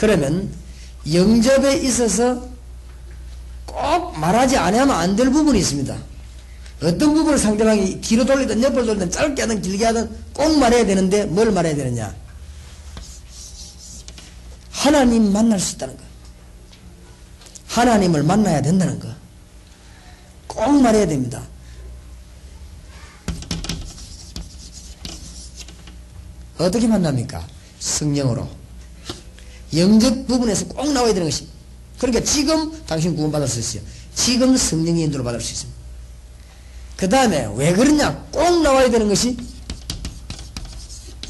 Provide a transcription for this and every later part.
그러면 영접에 있어서 꼭 말하지 않으면 안 될 부분이 있습니다. 어떤 부분을 상대방이 뒤로 돌리든 옆으로 돌리든 짧게 하든 길게 하든 꼭 말해야 되는데 뭘 말해야 되느냐? 하나님 만날 수 있다는 거. 하나님을 만나야 된다는 거. 꼭 말해야 됩니다. 어떻게 만납니까? 성령으로. 영적 부분에서 꼭 나와야 되는 것입니다. 그러니까 지금 당신 구원받을 수 있어요. 지금 성령의 인도를 받을 수 있습니다. 그 다음에 왜 그러냐? 꼭 나와야 되는 것이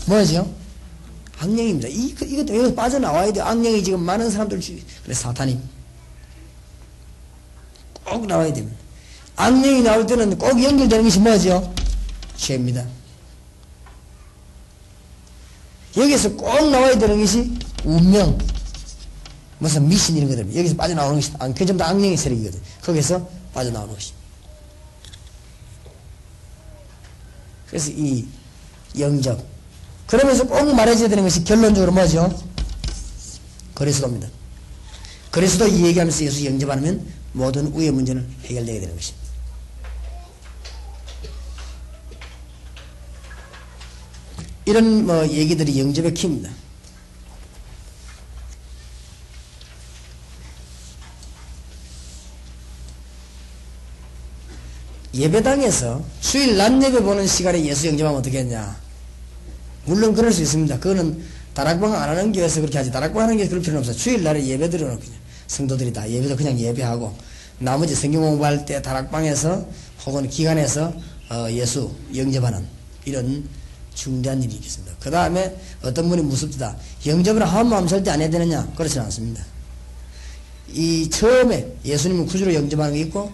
뭐죠? 악령입니다. 이, 이것도 여기서 빠져나와야 돼. 악령이 지금 많은 사람들 주 그래, 사탄이. 꼭 나와야 됩니다. 악령이 나올 때는 꼭 연결되는 것이 뭐죠? 죄입니다. 여기서 꼭 나와야 되는 것이 운명, 무슨 미신 이런 것들 여기서 빠져나오는 것이 그 전부 다 악령의 세력이거든. 거기서 빠져나오는 것이. 그래서 이 영적 그러면서 꼭 말해줘야 되는 것이 결론적으로 뭐죠? 그리스도입니다. 그리스도 이 얘기하면서 예수 영접하면 모든 우의 문제는 해결되게 되는 것입니다. 이런 뭐 얘기들이 영접의 키입니다. 예배당에서 주일 낮 예배 보는 시간에 예수 영접하면 어떻게 했냐? 물론 그럴 수 있습니다. 그거는 다락방 안 하는 교회에서 그렇게 하지. 다락방 하는 교회 그럴 필요는 없어요. 주일 날에 예배 드려놓고 그냥 성도들이 다 예배도 그냥 예배하고 나머지 성경 공부할 때 다락방에서 혹은 기관에서 어 예수 영접하는 이런 중대한 일이 있겠습니다. 그 다음에 어떤 분이 무섭다. 영접을 한 마음 절대 안 해야 되느냐? 그렇지는 않습니다. 이 처음에 예수님을 구주로 영접하는 게 있고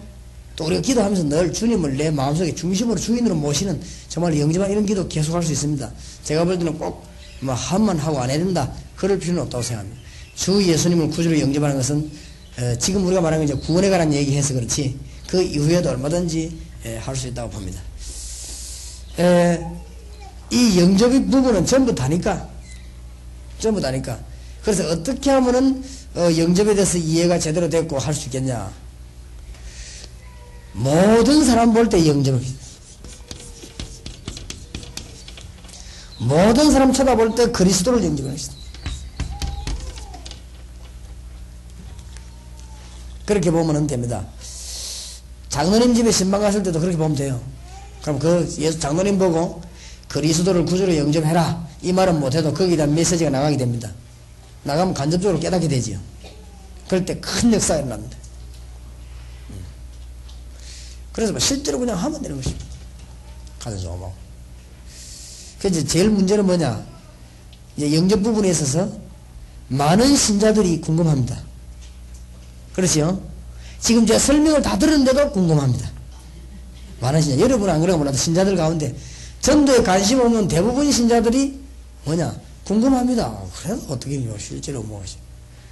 또 우리가 기도하면서 늘 주님을 내 마음속에 중심으로 주인으로 모시는 정말 영접한 이런 기도 계속할 수 있습니다. 제가 볼 때는 꼭 뭐 한만 하고 안 해야 된다. 그럴 필요는 없다고 생각합니다. 주 예수님을 구주로 영접하는 것은 어, 지금 우리가 말하는 이제 구원에 관한 얘기해서 그렇지 그 이후에도 얼마든지 예, 할수 있다고 봅니다. 에, 이 영접의 부분은 전부 다니까 전부 다니까 그래서 어떻게 하면은 어, 영접에 대해서 이해가 제대로 됐고 할 수 있겠냐 모든 사람 볼 때 영접을 모든 사람 쳐다볼 때 그리스도를 영접하는 것이다. 그렇게 보면 됩니다. 장로님 집에 신방 갔을 때도 그렇게 보면 돼요. 그럼 그 예수 장로님 보고 그리스도를 구주로 영접해라. 이 말은 못해도 대한 메시지가 나가게 됩니다. 나가면 간접적으로 깨닫게 되지요. 그럴 때 큰 역사가 일어납니다. 그래서 뭐 실제로 그냥 하면 되는 것입니다. 가서 조금하고. 그래서 제일 문제는 뭐냐? 이제 영접 부분에 있어서 많은 신자들이 궁금합니다. 그렇죠? 지금 제가 설명을 다 들었는데도 궁금합니다. 많은 신자. 여러분 안 그러고 몰라도 신자들 가운데 전도에 관심 없는 대부분 신자들이 뭐냐? 궁금합니다. 그래도 어떻게 해요? 실제로 무엇이.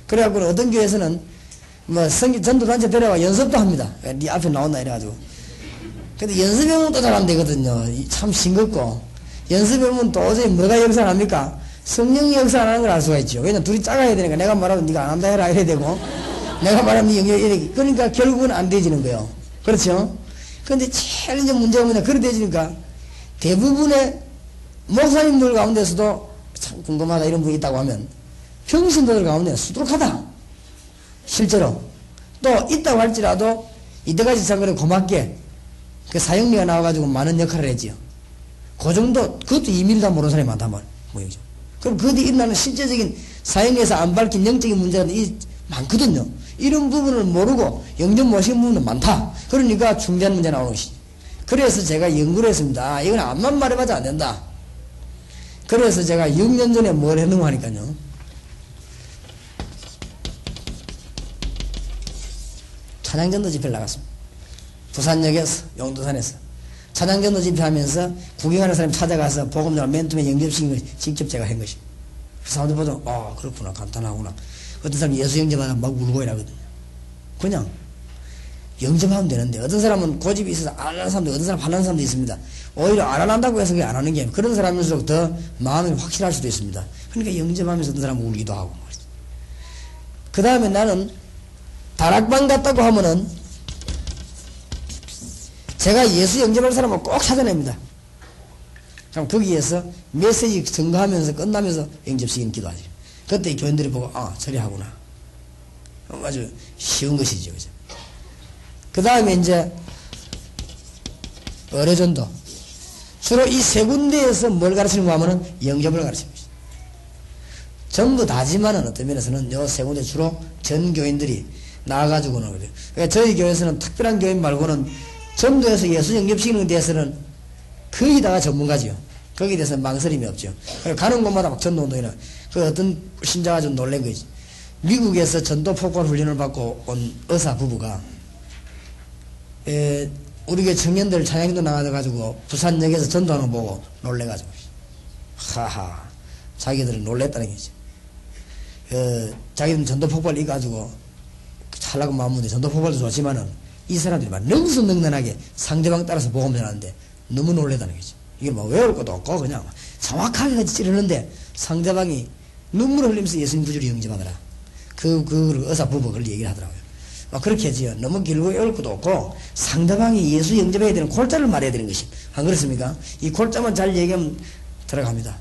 그래갖고 어떤 교회에서는 뭐 성기 전도단체 데려와 연습도 합니다. 네 앞에 나온다 이래가지고. 근데 연습해보면 또 잘 안 되거든요. 참 싱겁고. 연습해보면 도저히 뭐가 역사를 합니까? 성령이 역사 안 하는 걸 알 수가 있죠. 왜냐면 둘이 작아야 되니까 내가 말하면 네가 안 한다 해라 이래야 되고 내가 말하면 네 영역 이래 그러니까 결국은 안 되지는 거예요. 그렇죠? 근데 제일 이제 문제가 뭐냐 그래 되지니까 대부분의 목사님들 가운데서도 참 궁금하다 이런 분이 있다고 하면 평신도들 가운데 수두룩하다. 실제로. 또 있다고 할지라도 이때까지 참 그래 고맙게 그 사형리가 나와가지고 많은 역할을 했지요. 그 정도, 그것도 다 모르는 사람이 많단 말이죠. 그럼 그 뒤에 일어나는 실제적인 사형에서 안 밝힌 영적인 문제가 많거든요. 이런 부분을 모르고 영접 모시는 부분은 많다. 그러니까 중대한 문제 나오는 것이죠. 그래서 제가 연구를 했습니다. 아, 이건 암만 말해봐도 안 된다. 그래서 제가 6년 전에 뭘 했는가 하니까요. 찬양전도 집회를 나갔습니다. 부산역에서 용두산에서 찬양전도 집회하면서 구경하는 사람 찾아가서 복음전 맨투맨 걸 직접 제가 한 것입니다. 그 사람들 보다 아 그렇구나 간단하구나. 어떤 사람이 예수 영접하다 막 울고 이러거든요. 그냥 영접하면 되는데 어떤 사람은 고집이 있어서 안 하는 사람도 어떤 사람 하는 사람도 있습니다. 오히려 안 한다고 해서 안 하는 게 그런 사람일수록 더 마음이 확실할 수도 있습니다. 그러니까 영접하면서 어떤 사람은 울기도 하고 말이죠. 그 다음에 나는 다락방 갔다고 하면은 제가 예수 영접할 사람을 꼭 찾아냅니다. 그럼 거기에서 메시지 증거하면서 끝나면서 영접시키는 기도하지. 그때 교인들이 보고 아 저리 하구나. 아주 쉬운 것이죠. 그죠? 그 다음에 이제 어뢰전도 주로 이 세 군데에서 뭘 가르치는가 하면은 영접을 가르칩니다. 전부 다지만은 어떤 면에서는 요 세 군데 주로 전 교인들이 나와가지고는 그래요. 그러니까 저희 교회에서는 특별한 교인 말고는 전도에서 예수 영접시키는 데에서는 거의 다가 전문가지요. 거기에 대해서 망설임이 없죠. 가는 곳마다 막 전도운동이나 그 어떤 신자가 좀 놀란 거지. 미국에서 전도 폭발 훈련을 받고 온 의사 부부가 에, 우리 교회 청년들 찬양도 나가가지고 부산역에서 전도하는 거 보고 놀래가지고 하하 자기들은 놀랬다는 거지. 어, 자기들은 전도 폭발 이가지고 찰나고 마음인데 전도 폭발도 좋지만은 이 사람들이 막 능수능란하게 상대방 따라서 복음 전하는데 너무 놀래다는 거지. 이게 뭐 외울 것도 없고 그냥 정확하게 찌르는데 상대방이 눈물을 흘리면서 예수님 구주를 영접하더라. 그, 그 의사 부부가 그걸 얘기를 하더라고요. 막 그렇게 해지요. 너무 길고 외울 것도 없고 상대방이 예수 영접해야 되는 골자를 말해야 되는 것이. 안 그렇습니까? 이 골자만 잘 얘기하면 들어갑니다.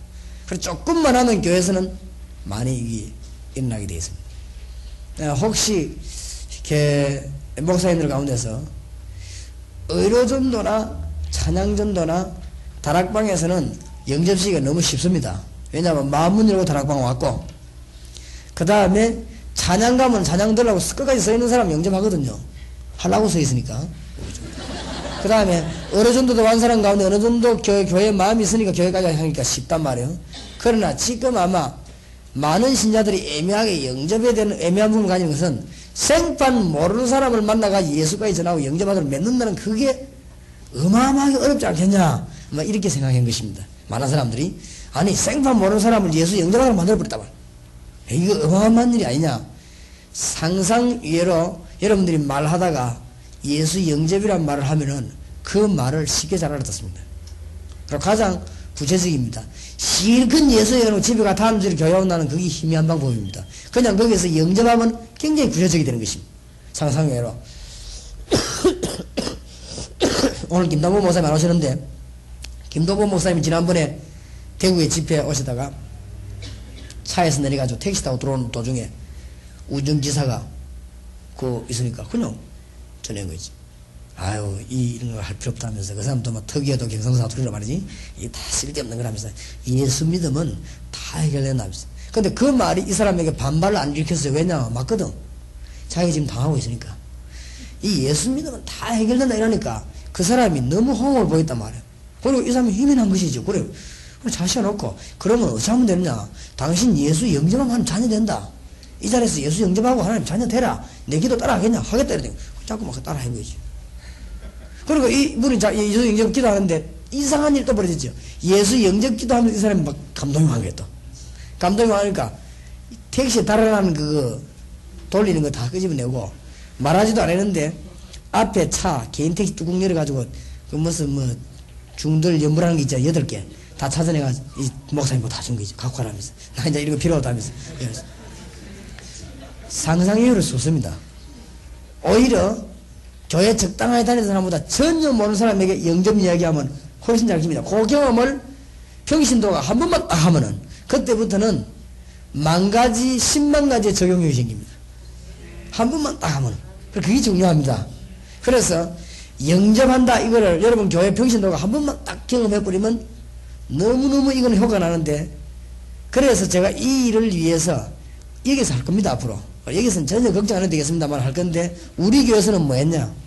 그리고 조금만 하면 교회에서는 많이 일어나게 되어 있습니다. 혹시 이렇게 목사님들 가운데서 의료전도나 찬양전도나 다락방에서는 영접시기가 너무 쉽습니다. 왜냐하면 마음문 열고 다락방 왔고 그 다음에 찬양 가면 찬양 들라고 끝까지 서 있는 사람 영접하거든요. 하려고 서 있으니까. 그 다음에 어느 정도 도 한 사람 가운데 어느 정도 교회, 교회 마음이 있으니까 교회까지 하니까 쉽단 말이에요. 그러나 지금 아마 많은 신자들이 애매하게 영접에 대한 애매한 부분을 가진 것은 생판 모르는 사람을 만나가 예수까지 전하고 영접하도록 맺는다는 그게 어마어마하게 어렵지 않겠냐. 뭐 이렇게 생각한 것입니다. 많은 사람들이 아니 생판 모르는 사람을 예수 영접하도록 만들어버렸다 말. 이거 어마어마한 일이 아니냐. 상상 외로 여러분들이 말하다가 예수 영접이란 말을 하면은 그 말을 쉽게 잘 알아듣습니다. 그리고 가장 구체적입니다. 실컷 예수 여러분 집에 가 다음 주에 교회 온다는 그게 희미한 방법입니다. 그냥 거기서 영접하면 굉장히 구체적이 되는 것입니다. 상상외로. 오늘 김동보 목사님 안 오시는데 김동보 목사님이 지난번에 대구에 집회 오시다가 차에서 내려가지고 택시 타고 들어오는 도중에 우정지사가 그 있으니까 그냥 전한 거지. 아유, 이, 이런 거 할 필요 없다면서. 그 사람도 막 특이해도 경성사투리로 말이지. 이게 다 쓸데없는 거라면서. 예수 믿으면 다 해결된다면서. 근데 그 말이 이 사람에게 반발을 안 일으켰어요. 왜냐? 맞거든. 자기가 지금 당하고 있으니까. 이 예수 믿으면 다 해결된다 이러니까 그 사람이 너무 호응을 보였단 말이야. 그리고 이 사람이 힘이 난 것이죠. 그래. 자시해놓고, 그러면 어찌 하면 되느냐? 당신 예수 영접하면 자녀 된다. 이 자리에서 예수 영접하고 하나님 자녀 되라. 내 기도 따라하겠냐? 하겠다. 이러더니 자꾸 막 따라한 거지. 그리고 이 분이 자, 예수 영접 기도하는데 이상한 일또 벌어졌죠. 예수 영접 기도하면서 이 사람이 막 감동이 하겠다. 감동이 하니까 택시에 달아나는 그거 돌리는 거 다 끄집어내고 말하지도 않았는데 앞에 차 개인 택시 뚜껑 열어가지고 그 무슨 뭐 중들 연물하는 게 있잖아 여덟 개 다 찾아내가 이 목사님 다준 거지 갖고 가라면서 나 이제 이런 거 필요 없다면서 상상 이유를 쏟습니다. 오히려 교회 적당하게 다니는 사람보다 전혀 모르는 사람에게 영접 이야기하면 훨씬 잘 깁니다. 그 경험을 평신도가 한 번만 딱 하면은 그때부터는 만 가지, 십만 가지의 적용력이 생깁니다. 한 번만 딱 하면. 그게 중요합니다. 그래서 영접한다 이거를 여러분 교회 평신도가 한 번만 딱 경험해버리면 너무너무 이거는 효과가 나는데 그래서 제가 이 일을 위해서 여기서 할 겁니다 앞으로 여기서는 전혀 걱정 안 해도 되겠습니다만 할 건데 우리 교회에서는 뭐 했냐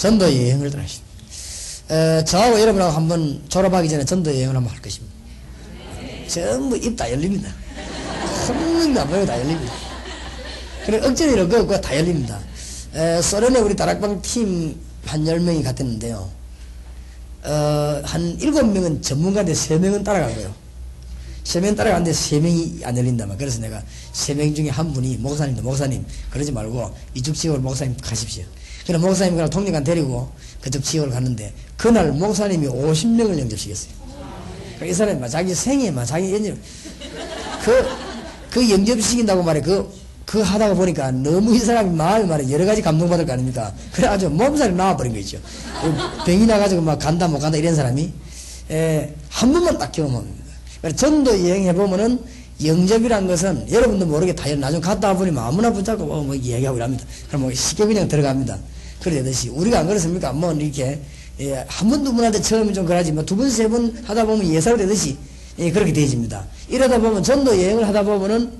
전도 여행을 떠나시 어, 저하고 여러분하고 한번 졸업하기 전에 전도 여행을 한번 할 것입니다. 전부 입 다 열립니다. 안 보이고 다 열립니다. 그래 억지로 그거 다 열립니다. 에, 소련에 우리 다락방 팀한 10명이 갔었는데요. 어, 한 7명은 전문가인데 3명은 따라가고요. 3명 따라가는데 3명이 안 열린다면 그래서 내가 3명 중에 한 분이 목사님도 목사님 그러지 말고 이쪽 지역으로 목사님 가십시오 그래 목사님 그냥 통역관 데리고 그쪽 지역을 갔는데 그날 목사님이 50명을 영접시켰어요 이 사람이 막 자기 생에 막 자기 연접 그, 그 영접시킨다고 말해. 그, 그 하다가 보니까 너무 이 사람이 마음이 말해 여러 가지 감동받을 거 아닙니까? 그래 아주 몸살이 나와버린 거죠. 그 병이 나가지고 막 간다 못 간다 이런 사람이 에, 한 번만 딱 경험합니다. 전도 여행해 보면은 영접이란 것은 여러분도 모르게 다 나중에 갔다 와보면 아무나 붙잡고 뭐, 뭐 얘기하고 이랍니다. 그럼 뭐 쉽게 그냥 들어갑니다. 그러듯이 우리가 안 그렇습니까? 뭐 이렇게 예, 한 번, 두 번한테 처음이 좀 그러지, 뭐 두 번, 세 번 하다 보면 예사로 되듯이 예, 그렇게 되집니다. 이러다 보면 전도 여행을 하다 보면은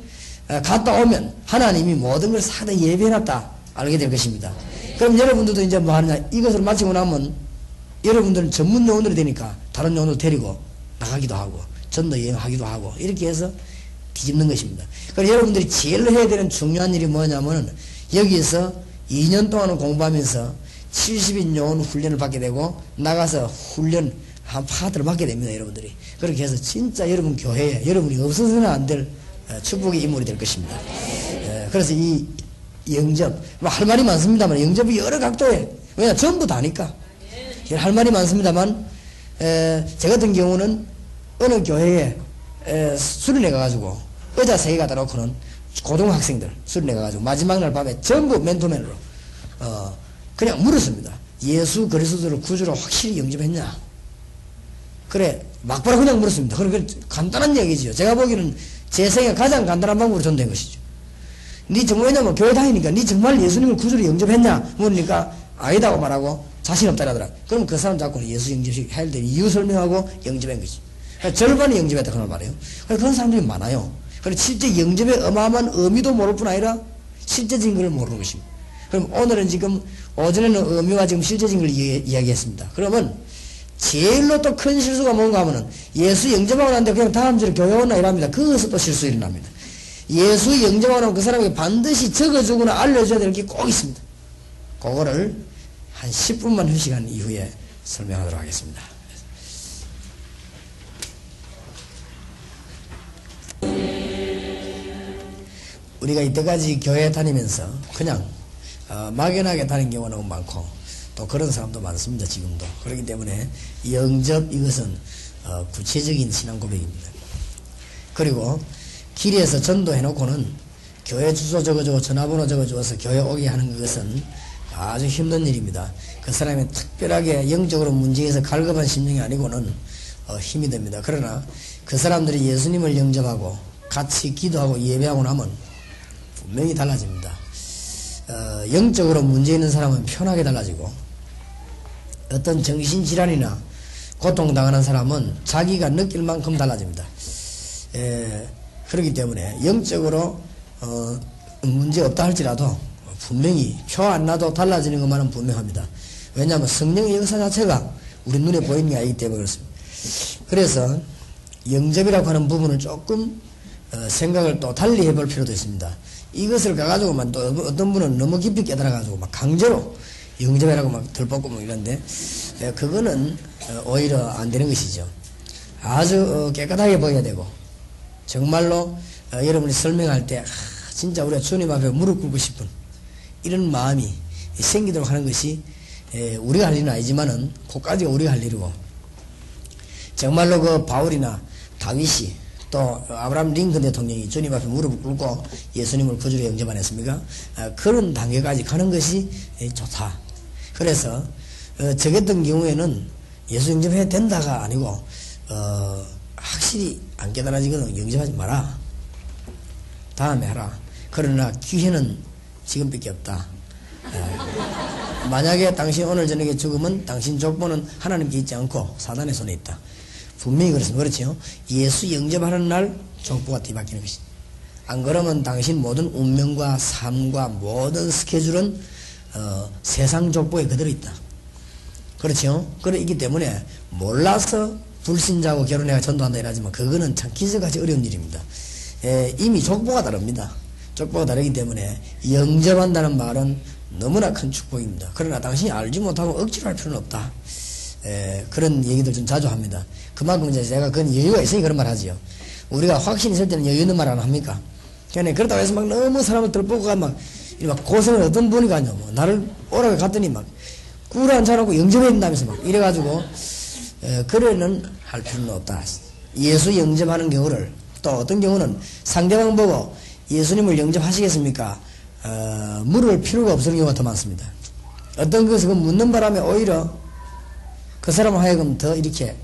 어, 갔다 오면 하나님이 모든 걸 사다 예배해놨다 알게 될 것입니다. 그럼 여러분들도 이제 뭐 하느냐 이것을 마치고 나면 여러분들은 전문 요원들이 되니까 다른 요원을 데리고 나가기도 하고 전도 여행하기도 하고 이렇게 해서 뒤집는 것입니다. 그래서 여러분들이 제일 해야 되는 중요한 일이 뭐냐면은 여기에서 2년 동안 공부하면서 70인 요원 훈련을 받게 되고 나가서 훈련 한 파트를 받게 됩니다. 여러분들이. 그렇게 해서 진짜 여러분 교회에 여러분이 없어서는 안 될 축복의 인물이 될 것입니다. 그래서 이 영접 뭐할 말이 많습니다만 영접이 여러 각도에 왜냐 전부 다니까 할 말이 많습니다만 제 같은 경우는 어느 교회에 수련회 가가지고 의자 세 개 갖다 놓고는 고등학생들 수련회 가가지고 마지막 날 밤에 전부 맨투맨으로 어 그냥 물었습니다. 예수 그리스도를 구주로 확실히 영접했냐? 그래 막바로 그냥 물었습니다. 그러니까 간단한 얘기지요. 제가 보기에는 제 생에 가장 간단한 방법으로 전된 것이죠. 니 정말 왜냐면 교회 다니니까 니 정말 예수님을 구주로 영접했냐? 물으니까 아니다고 말하고 자신 없다라더라. 그럼 그 사람 자꾸 예수 영접식 해야 될 이유 설명하고 영접한 거지. 그러니까 절반이 영접했다 그런 말이에요. 그런 사람들이 많아요. 그리고 실제 영접의 어마어마한 의미도 모를 뿐 아니라 실제적인 걸 모르는 것입니다. 그럼 오늘은 지금 오전에는 의미와 지금 실제적인 걸 이야기했습니다. 그러면 제일로 또 큰 실수가 뭔가 하면은 예수 영접하고 난데 그냥 다음 주에 교회 오나 이랍니다. 거기서 또 실수 일어납니다. 예수 영접하고 나면 그 사람에게 반드시 적어주거나 알려줘야 될 게 꼭 있습니다. 그거를 한 10분만 휴식한 이후에 설명하도록 하겠습니다. 우리가 이때까지 교회 다니면서 그냥 어, 막연하게 다닌 경우가 너무 많고 또 그런 사람도 많습니다 지금도. 그렇기 때문에 영접 이것은 어, 구체적인 신앙 고백입니다. 그리고 길에서 전도해 놓고는 교회 주소 적어주고 전화번호 적어주어서 교회 오게 하는 것은 아주 힘든 일입니다. 그 사람이 특별하게 영적으로 문제에서 갈급한 심정이 아니고는 어, 힘이 됩니다. 그러나 그 사람들이 예수님을 영접하고 같이 기도하고 예배하고 나면 분명히 달라집니다. 어, 영적으로 문제 있는 사람은 편하게 달라지고 어떤 정신질환이나 고통당하는 사람은 자기가 느낄 만큼 달라집니다. 에, 그렇기 때문에 영적으로 어, 문제 없다 할지라도 분명히 표 안 나도 달라지는 것만은 분명합니다. 왜냐하면 성령의 역사 자체가 우리 눈에 보이는 게 아니기 때문에 그렇습니다. 그래서 영접이라고 하는 부분을 조금 어, 생각을 또 달리 해볼 필요도 있습니다. 이것을 가가지고만 또 어떤 분은 너무 깊이 깨달아가지고 막 강제로 영접해라고 막 들벗고 뭐 이런데 예, 그거는 어, 오히려 안 되는 것이죠. 아주 어, 깨끗하게 보여야 되고 정말로 어, 여러분이 설명할 때 진짜 우리가 주님 앞에 무릎 꿇고 싶은 이런 마음이 생기도록 하는 것이 예, 우리가 할 일은 아니지만은 그까지가 우리가 할 일이고 정말로 그 바울이나 다윗이 또 아브라함 링컨 대통령이 주님 앞에 무릎을 꿇고 예수님을 구주로 영접 안 했습니까? 아, 그런 단계까지 가는 것이 좋다. 그래서 어, 저 같은 경우에는 예수 영접해야 된다가 아니고 어, 확실히 안 깨달아지거든 영접하지 마라. 다음에 하라. 그러나 기회는 지금밖에 없다. 에, 만약에 당신 오늘 저녁에 죽으면 당신 족보는 하나님께 있지 않고 사단의 손에 있다. 분명히 그렇습니다. 그렇죠? 예수 영접하는 날 족보가 뒤바뀌는 것이다. 안 그러면 당신 모든 운명과 삶과 모든 스케줄은 어, 세상 족보에 그대로 있다. 그렇죠? 그렇기 때문에 몰라서 불신자고 결혼해가 전도한다 이러지만 그거는 참 기적같이 어려운 일입니다. 에, 이미 족보가 다릅니다. 족보가 다르기 때문에 영접한다는 말은 너무나 큰 축복입니다. 그러나 당신이 알지 못하고 억지로 할 필요는 없다. 에, 그런 얘기들 좀 자주 합니다. 그만큼 이제 제가 그건 여유가 있으니 그런 말 하지요. 우리가 확신이 있을 때는 여유 있는 말 안 합니까? 그러니까 그러다고 해서 막 너무 사람을 들보고 막, 막 고생을 어떤 분이 가냐, 뭐. 나를 오라고 갔더니 막, 꿀 한잔하고 영접해야 된다면서 막, 이래가지고, 에, 그래는 할 필요는 없다. 예수 영접하는 경우를 또 어떤 경우는 상대방 보고 예수님을 영접하시겠습니까? 어, 물을 필요가 없을 경우가 더 많습니다. 어떤 것은 묻는 바람에 오히려 그 사람 하여금 더 이렇게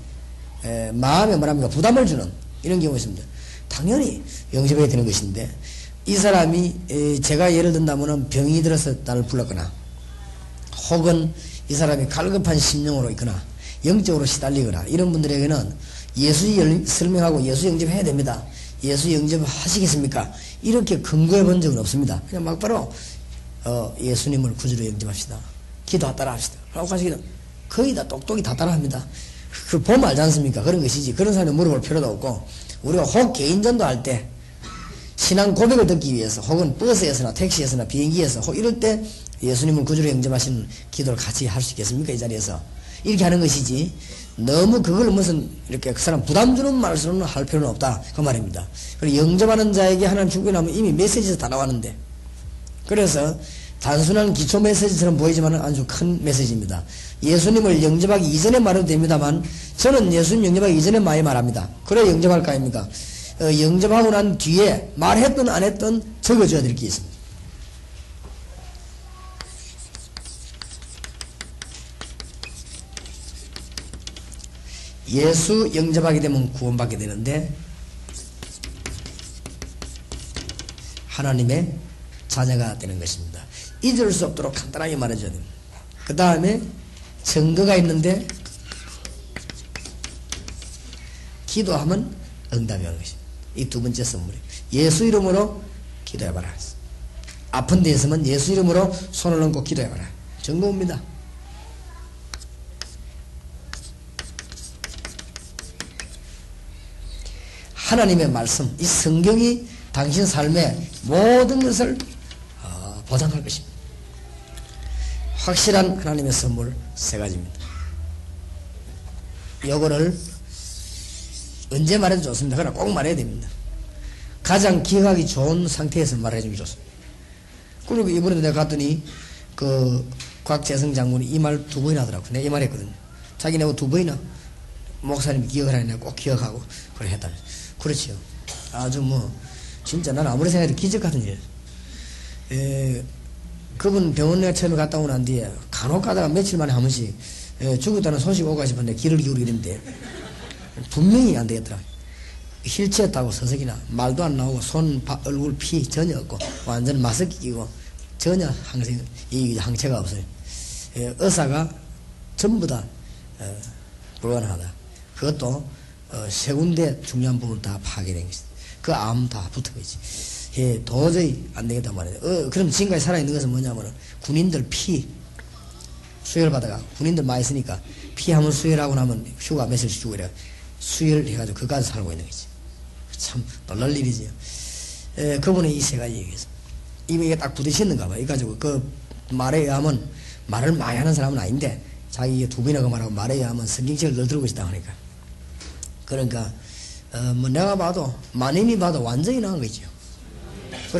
에, 마음에 뭐랍니까 부담을 주는 이런 경우가 있습니다. 당연히 영접해야 되는 것인데 이 사람이 에, 제가 예를 든다면 병이 들어서 나를 불렀거나 혹은 이 사람이 갈급한 심령으로 있거나 영적으로 시달리거나 이런 분들에게는 예수 설명하고 예수 영접해야 됩니다. 예수 영접하시겠습니까? 이렇게 근거해 본 적은 없습니다. 그냥 막바로 어, 예수님을 구주로 영접합시다. 기도 따라 합시다. 라고 하시기는 거의 다 똑똑히 다 따라 합니다. 그 보면 알지 않습니까? 그런 것이지. 그런 사람이 물어볼 필요도 없고 우리가 혹 개인전도 할 때 신앙 고백을 듣기 위해서 혹은 버스에서나 택시에서나 비행기에서 혹 이럴 때 예수님을 구주로 영접하시는 기도를 같이 할 수 있겠습니까? 이 자리에서. 이렇게 하는 것이지 너무 그걸 무슨 이렇게 그 사람 부담 주는 말씀은 할 필요는 없다. 그 말입니다. 그리고 영접하는 자에게 하나님 축복이나면 이미 메시지에서 다 나왔는데 그래서 단순한 기초 메시지처럼 보이지만 아주 큰 메시지입니다. 예수님을 영접하기 이전에 말해도 됩니다만 저는 예수님 영접하기 이전에 많이 말합니다. 그래 영접할 거 아닙니까? 어, 영접하고 난 뒤에 말했든 안 했든 적어줘야 될 게 있습니다. 예수 영접하게 되면 구원받게 되는데 하나님의 자녀가 되는 것입니다. 잊을 수 없도록 간단하게 말해줘야 됩니다. 그 다음에 증거가 있는데 기도하면 응답이 오는 것입니다. 이 두 번째 선물이 예수 이름으로 기도해봐라. 아픈 데 있으면 예수 이름으로 손을 얹고 기도해봐라. 증거입니다. 하나님의 말씀, 이 성경이 당신 삶의 모든 것을 어, 보장할 것입니다. 확실한 하나님의 선물 세 가지입니다. 요거를 언제 말해도 좋습니다. 그러나 꼭 말해야 됩니다. 가장 기억하기 좋은 상태에서 말해주면 좋습니다. 그리고 이번에도 내가 갔더니 그 곽재성 장군이 이 말 두 번이나 하더라고. 내가 이 말 했거든요. 자기네가 두 번이나 목사님이 기억하라니 꼭 기억하고 그래 했다면서. 그렇지요. 아주 뭐 진짜 난 아무리 생각해도 기적 같은 일. 에, 그분 병원에 처음에 갔다 오고 난 뒤에 간혹 가다가 며칠 만에 한 번씩 에, 죽었다는 소식 오가 싶은데 귀를 기울이는데 분명히 안 되겠더라. 휠체어 타고 서석이나 말도 안 나오고 손, 바, 얼굴 피 전혀 없고 완전 마스크 끼고 전혀 항생, 이 항체가 없어요. 에, 의사가 전부 다 에, 불가능하다. 그것도 어, 세 군데 중요한 부분 다 파괴된 것이다. 그 암 다 붙은 거지. 예, 도저히 안 되겠단 말이에요. 어, 그럼 지금까지 살아있는 것은 뭐냐면 군인들 피 수혈 받아가 군인들 많이 쓰니까 피 한번 수혈하고 나면 휴가 며칠씩 주고 이래 수혈해가지고 그까지 살고 있는 거지. 참 놀랄 일이지요. 에, 그분이 이세 가지 얘기했어. 이게 딱 부딪히는가 봐. 이가지고 그 말에 의하면 말을 많이 하는 사람은 아닌데 자기 두 번이나 그 말하고 말에 의하면 성경책을 늘 들고 있다 하니까 그러니까 어, 뭐 내가 봐도 만인이 봐도 완전히 나은 거죠.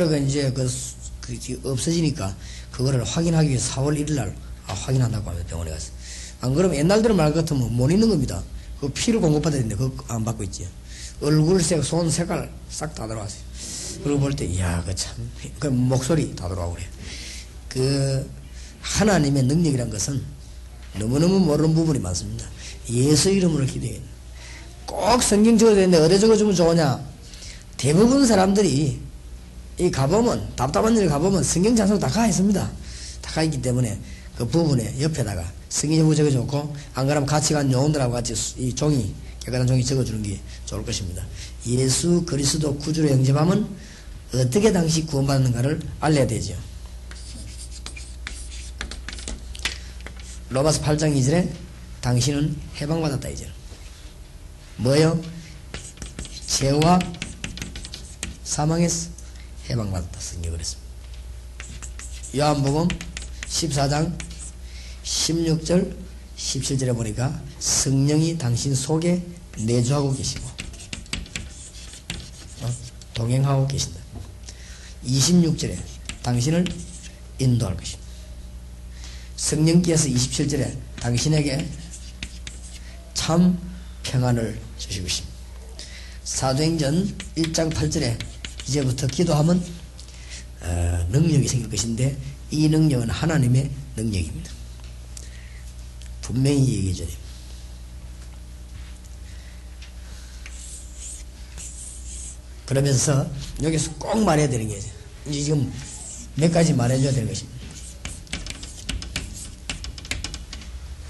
그러니까 이제 그, 그 없어지니까 그거를 확인하기 위해 4월 1일 날 아, 확인한다고 합니다. 병원에 가서. 안 그러면 옛날대로 말 같으면 못 있는 겁니다. 그 피를 공급받아야 되는데 그거 안 받고 있지. 얼굴색, 손 색깔 싹 다 들어왔어요. 그러고 볼 때, 이야, 그 참, 그 목소리 다 들어오고 그래. 그, 하나님의 능력이란 것은 너무너무 모르는 부분이 많습니다. 예수 이름으로 기도해야 꼭 성경 적어야 되는데 어디 적어주면 좋으냐? 대부분 사람들이 이 가보면, 답답한 일을 가보면 성경 장소가 다가 있습니다. 다 가 있기 때문에 그 부분에 옆에다가 성경 제목 적어줬고, 안 그러면 같이 간 요원들하고 같이 이 종이, 깨끗한 종이 적어주는 게 좋을 것입니다. 예수 그리스도 구주로 영접하면 어떻게 당시 구원받는가를 알려야 되죠. 로마서 8장 2절에 당신은 해방받았다 이제. 뭐요? 죄와 사망에서 해방받았다 성경 그랬습니다. 요한복음 14장 16절 17절에 보니까 성령이 당신 속에 내주하고 계시고 어? 동행하고 계신다. 26절에 당신을 인도할 것입니다. 성령께서 27절에 당신에게 참 평안을 주시고 있습니다. 사도행전 1장 8절에 이제부터 기도하면 어, 능력이 생길 것인데 이 능력은 하나님의 능력입니다. 분명히 얘기해 줘요. 그러면서 여기서 꼭 말해야 되는 게 지금 몇 가지 말해줘야 되는 것입니다.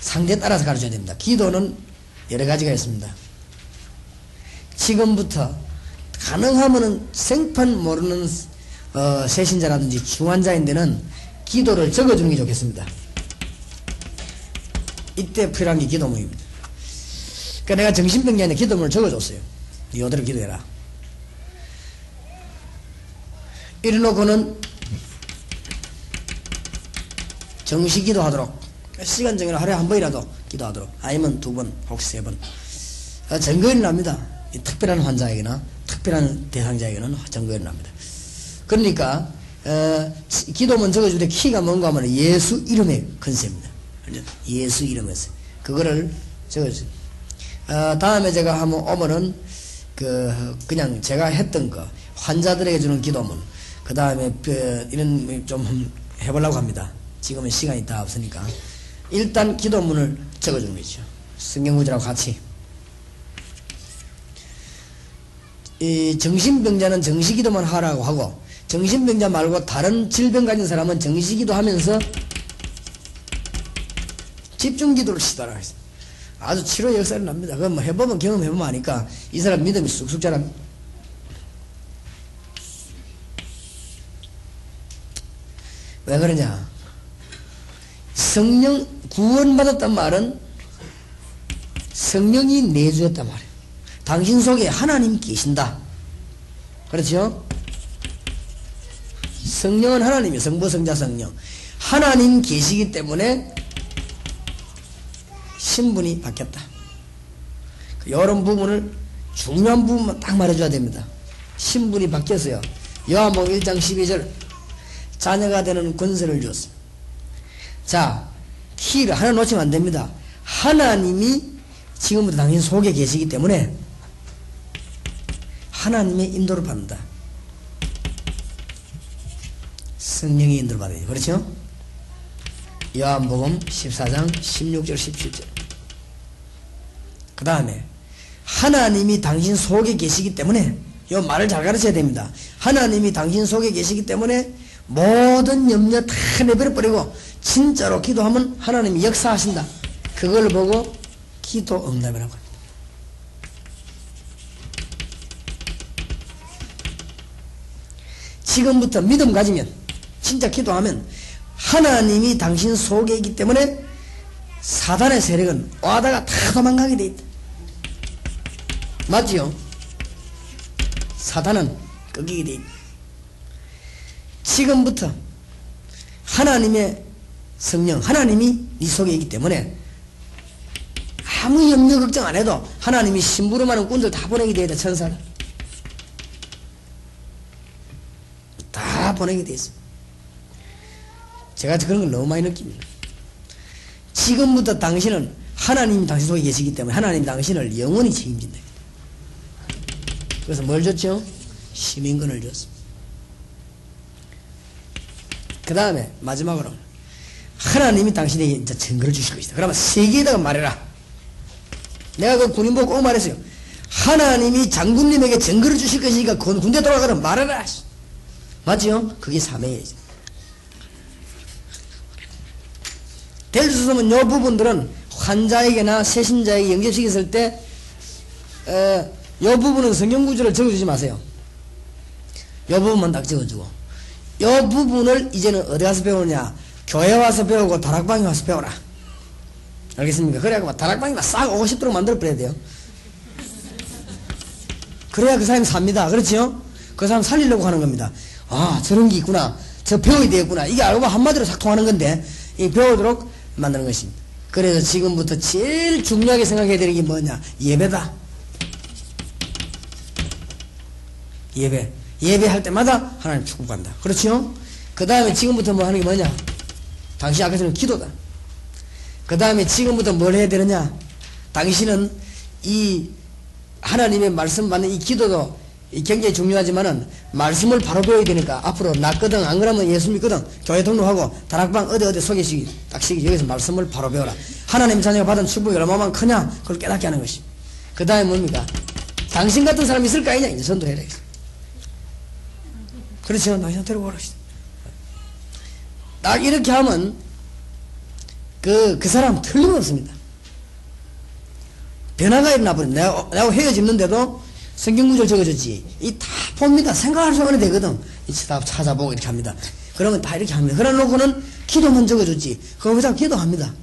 상대에 따라서 가르쳐야 됩니다. 기도는 여러 가지가 있습니다. 지금부터 가능하면 생판 모르는 어, 세신자라든지 중환자인데는 기도를 적어주는 게 좋겠습니다. 이때 필요한 게 기도문입니다. 그러니까 내가 정신병자한테 기도문을 적어줬어요. 이대로 기도해라. 이래놓고는 정시 기도하도록 시간 정해서 하루에 한 번이라도 기도하도록 아니면 두 번 혹시 세번 아, 증거일 납니다 특별한 환자에게나 특별한 대상자에게는 증거일 납니다. 그러니까 어, 기도문 적어줄 때 키가 뭔가 하면 예수 이름의 컨셉입니다. 예수 이름에서 그거를 적어주세요. 어, 다음에 제가 한번 오면은 그 그냥 제가 했던 거 환자들에게 주는 기도문. 그 다음에 이런 좀 해보려고 합니다. 지금은 시간이 다 없으니까. 일단 기도문을 적어주는 거죠. 성경구절하고 같이 이 정신병자는 정시기도만 하라고 하고 정신병자 말고 다른 질병 가진 사람은 정시기도 하면서 집중기도를 시도하라 했습니다. 아주 치료 역사를 납니다. 그건 뭐 해보면 경험해보면 아니까 이 사람 믿음이 쑥쑥 자랍니다. 왜 그러냐? 성령 구원받았단 말은 성령이 내주었단 말이에요. 당신 속에 하나님 계신다. 그렇죠? 성령은 하나님이 성부 성자 성령 하나님 계시기 때문에 신분이 바뀌었다. 이런 부분을 중요한 부분만 딱 말해줘야 됩니다. 신분이 바뀌었어요. 요한복음 1장 12절 자녀가 되는 권세를 줬습니다. 자, 키를 하나 놓치면 안 됩니다. 하나님이 지금부터 당신 속에 계시기 때문에 하나님의 인도를 받는다. 성령의 인도를 받아야 돼. 그렇죠? 요한복음 14장 16절 17절 그 다음에 하나님이 당신 속에 계시기 때문에 이 말을 잘 가르쳐야 됩니다. 하나님이 당신 속에 계시기 때문에 모든 염려 다 내버려버리고 진짜로 기도하면 하나님이 역사하신다. 그걸 보고 기도 응답이라고 합니다. 지금부터 믿음 가지면 진짜 기도하면 하나님이 당신 속에 있기 때문에 사단의 세력은 와다가 다 도망가게 돼 있다. 맞지요? 사단은 끄기게 돼 있다. 지금부터 하나님의 성령, 하나님이 네 속에 있기 때문에 아무 염려 걱정 안 해도 하나님이 심부름하는 꾼들 다 보내게 돼, 천사를. 다 보내게 돼 있어. 제가 그런 걸 너무 많이 느낍니다. 지금부터 당신은 하나님이 당신 속에 계시기 때문에 하나님 당신을 영원히 책임진다. 그래서 뭘 줬죠? 시민권을 줬습니다. 그 다음에 마지막으로 하나님이 당신에게 이제 증거를 주실 것이다. 그러면 세계에다가 말해라. 내가 그 군인 보고 꼭 말했어요. 하나님이 장군님에게 증거를 주실 것이니까 군대 돌아가라 말해라. 맞죠? 그게 사명이죠. 될수 없으면 이 부분들은 환자에게나 세신자에게 영접시켰을 때, 에, 이 부분은 성경 구절을 적어주지 마세요. 이 부분만 딱 적어주고. 이 부분을 이제는 어디 가서 배우냐? 교회 와서 배우고 다락방에 와서 배워라. 알겠습니까? 그래야 다락방에 싹 오고 싶도록 만들어버려야 돼요. 그래야 그 사람이 삽니다. 그렇지요? 그 사람 살리려고 하는 겁니다. 아, 저런 게 있구나. 저 배워야 되겠구나. 이게 알고 한마디로 싹 통하는 건데, 이 배우도록 만드는 것입니다. 그래서 지금부터 제일 중요하게 생각해야 되는 게 뭐냐? 예배다. 예배. 예배할 때마다 하나님 축복한다. 그렇죠? 그 다음에 지금부터 뭐 하는 게 뭐냐? 당신 아까 전에 기도다. 그 다음에 지금부터 뭘 해야 되느냐? 당신은 이 하나님의 말씀 받는 이 기도도 이 굉장히 중요하지만은 말씀을 바로 배워야 되니까 앞으로 낫거든 안 그러면 예수 믿거든 교회 등록하고 다락방 어디 어디 소개시기 딱시기 여기서 말씀을 바로 배워라. 하나님 자녀가 받은 축복이 얼마만 크냐? 그걸 깨닫게 하는 것이. 그 다음에 뭡니까? 당신 같은 사람이 있을 거 아니냐? 이제 전도해라 그렇죠 당신 데리고 오라. 딱 이렇게 하면 그, 그 사람 틀림없습니다. 변화가 일어나 버린 내가, 내가 헤어집는데도 성경구절 적어줬지. 이 다 봅니다. 생각할 수 없는 되거든. 다 찾아보고 이렇게 합니다. 그러면 다 이렇게 합니다. 그래 놓고는 기도만 적어줬지. 거기서 기도합니다.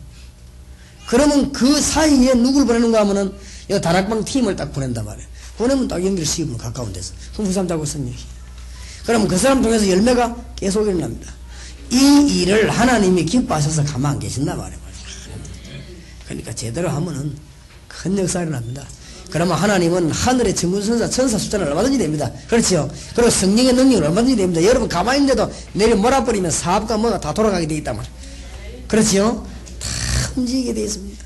그러면 그 사이에 누굴 보내는가 하면은, 이 다락방 팀을 딱 보낸단 말이에요. 보내면 딱 연결시키면 가까운 데서. 그럼 그 사람 자고 성령이. 그러면 그 사람 통해서 열매가 계속 일어납니다. 이 일을 하나님이 기뻐하셔서 가만 안 계신단 말이에요. 그러니까 제대로 하면은 큰 역사 일어납니다. 그러면 하나님은 하늘의 정군선사, 천사 숫자는 얼마든지 됩니다. 그렇죠? 그리고 성령의 능력은 얼마든지 됩니다. 여러분 가만히 있는데도 내일 몰아버리면 사업과 뭐가 다 돌아가게 돼 있단 말이에요. 그렇죠? 다 움직이게 돼 있습니다.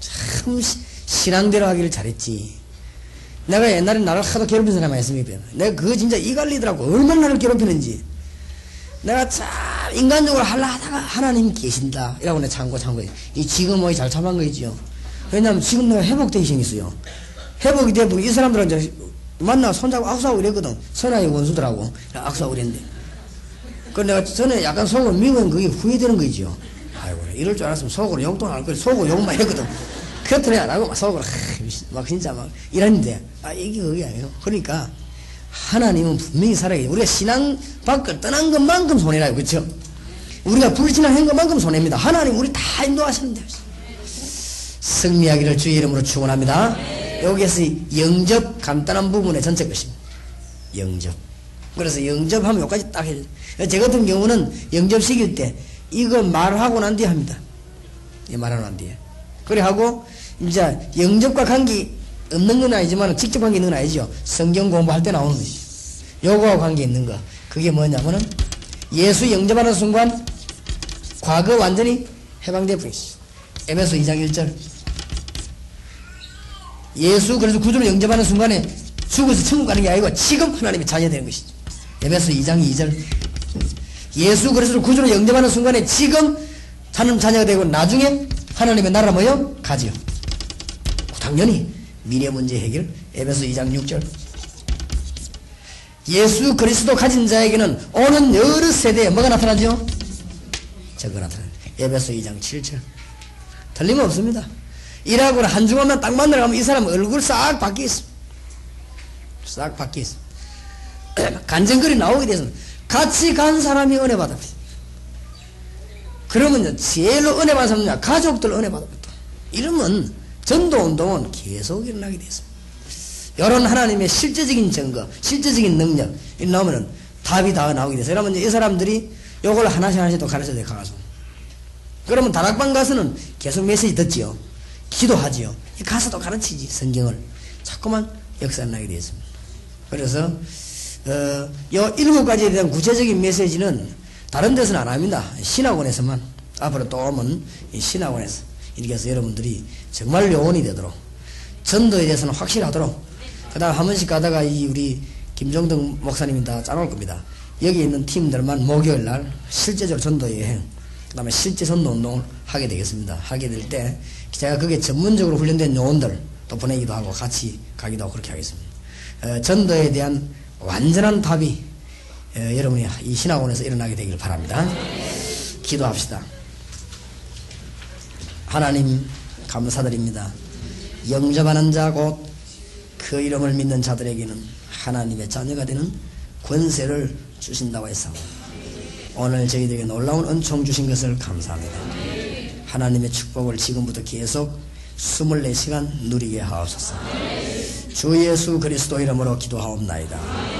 참 신앙대로 하기를 잘했지. 내가 옛날에 나를 하도 괴롭힌 사람이 있습니다. 내가 그거 진짜 이갈리더라고. 얼마나 나를 괴롭히는지. 내가 참 인간적으로 하려 하다가 하나님 계신다. 이라고 내가 참고 참고. 이 지금 뭐이 잘 참한 거있죠 왜냐면 지금 내가 회복되기 생겼어요. 회복이 되고 이 사람들은 이제 만나 손잡고 악수하고 이랬거든. 선하의 원수들하고 악수하고 이랬는데. 그 내가 전에 약간 속으로 미운 그게 후회되는 거죠. 아이고 이럴 줄 알았으면 속으로 용돈 안 걸. 속으로 욕만 했거든. 곁들이 안 하고 막 속으로 막 진짜 막 이랬는데 아 이게 그게 아니에요. 그러니까 하나님은 분명히 살아야 우리가 신앙 밖을 떠난 것만큼 손해라요. 그렇죠? 우리가 불신앙한 것만큼 손해입니다. 하나님 우리 다 인도하시는데. 승리하기를 주의 이름으로 축원합니다. 여기에서 영접 간단한 부분의 전체 것입니다. 영접. 그래서 영접하면 여기까지 딱 해요. 제 같은 경우는 영접 시킬 때 이거 말하고 난 뒤에 합니다. 이 말하고 난 뒤에. 그래 하고 이제 영접과 관계 없는 건 아니지만 직접 관계 있는 건 아니죠. 성경 공부할 때 나오는 것이. 요거와 관계 있는 거. 그게 뭐냐면은 예수 영접하는 순간 과거 완전히 해방되어 버렸어. 에베소 2장 1절. 예수 그래서 구주를 영접하는 순간에 죽어서 천국 가는 게 아니고 지금 하나님의 자녀 되는 것이죠. 에베소 2장 2절 예수 그리스도를 구주로 영접하는 순간에 지금 하나님 자녀가 되고 나중에 하나님의 나라 뭐요? 가지요. 당연히 미래 문제 해결 에베소 2장 6절 예수 그리스도 가진 자에게는 오는 여러 세대에 뭐가 나타나죠? 저거 나타나요. 에베소 2장 7절 틀림없습니다. 일하고 한 주간만 딱 만나러 가면 이 사람 얼굴 싹 바뀌었어. 싹 바뀌었어. 간증거리 나오게 돼서 같이 간 사람이 은혜 받아. 그러면 제일로 은혜 받은 사람은 가족들 은혜 받아. 이러면 전도 운동은 계속 일어나게 됐습니다. 이런 하나님의 실제적인 증거, 실제적인 능력, 이 나오면은 답이 다 나오게 돼서 그러면 이 사람들이 요걸 하나씩 하나씩 또 가르쳐야 돼, 가서. 그러면 다락방 가서는 계속 메시지 듣지요. 기도하지요. 가서도 가르치지 성경을 자꾸만 역사를 나게 되었습니다. 그래서 어, 요 일곱 가지에 대한 구체적인 메시지는 다른 데서는 안 합니다. 신학원에서만 앞으로 또 오면 신학원에서 이렇게 해서 여러분들이 정말 요원이 되도록 전도에 대해서는 확실하도록 그 다음 한 번씩 가다가 이 우리 김정등 목사님이 다 짜놓을 겁니다. 여기 있는 팀들만 목요일 날 실제적으로 전도 여행 그 다음에 실제 전도 운동을 하게 되겠습니다. 하게 될 때 제가 그게 전문적으로 훈련된 요원들 또 보내기도 하고 같이 가기도 하고 그렇게 하겠습니다. 어, 전도에 대한 완전한 답이 어, 여러분이 이 신학원에서 일어나게 되기를 바랍니다. 기도합시다. 하나님 감사드립니다. 영접하는 자 곧 그 이름을 믿는 자들에게는 하나님의 자녀가 되는 권세를 주신다고 해서 오늘 저희들에게 놀라운 은총 주신 것을 감사합니다. 하나님의 축복을 지금부터 계속 24시간 누리게 하옵소서. 주 예수 그리스도 이름으로 기도하옵나이다.